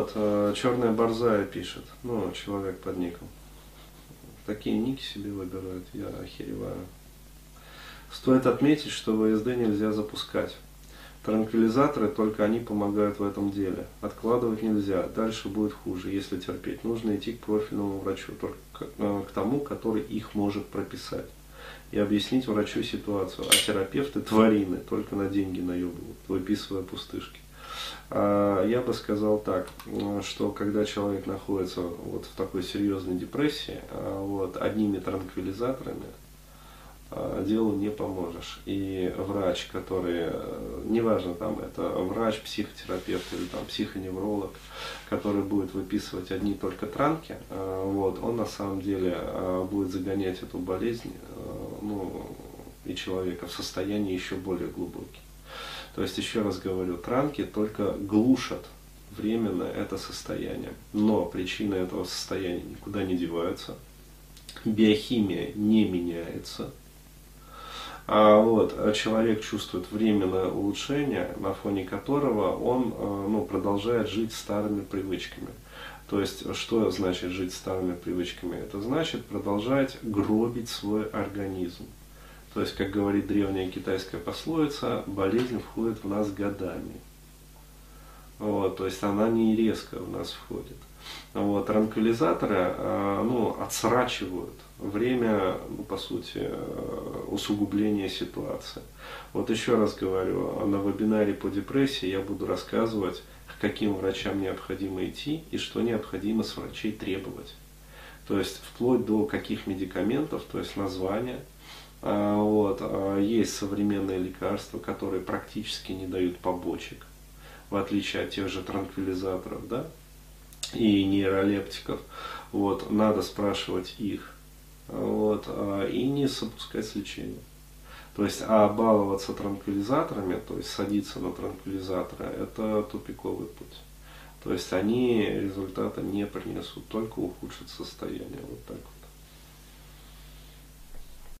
вот, э, Черная Борзая пишет, ну, человек под ником. Такие ники себе выбирают, я охереваю. Стоит отметить, что ВСД нельзя запускать. Транквилизаторы, только они помогают в этом деле. Откладывать нельзя, дальше будет хуже, если терпеть. Нужно идти к профильному врачу, только к, э, тому, который их может прописать. И объяснить врачу ситуацию. А терапевты тварины, только на деньги наебывают, выписывая пустышки. А, я бы сказал так, что когда человек находится вот в такой серьезной депрессии, а, вот, одними транквилизаторами делу не поможешь. И врач, который, э, неважно там, это врач, психотерапевт или там психоневролог, который будет выписывать одни только транки, вот, он на самом деле будет загонять эту болезнь ну, и человека в состояние еще более глубокий. То есть, еще раз говорю, транки только глушат временно это состояние. Но причины этого состояния никуда не деваются. Биохимия не меняется. А вот а человек чувствует временное улучшение, на фоне которого он э, ну, продолжает жить старыми привычками. То есть, что значит жить старыми привычками? Это значит продолжать гробить свой организм. То есть, как говорит древняя китайская пословица, болезнь входит в нас годами. Вот, то есть она не резко в нас входит. Вот, транквилизаторы э, ну, отсрачивают время, ну, по сути, э, усугубления ситуации. Вот еще раз говорю, на вебинаре по депрессии я буду рассказывать, к каким врачам необходимо идти и что необходимо с врачей требовать. То есть вплоть до каких медикаментов, то есть названия, а, вот. А, есть современные лекарства, которые практически не дают побочек, в отличие от тех же транквилизаторов да? и нейролептиков. Вот. Надо спрашивать их вот, а, и не сопускать с лечением. То есть, а баловаться транквилизаторами, то есть садиться на транквилизаторы, это тупиковый путь. То есть они результата не принесут, только ухудшат состояние. Вот так вот.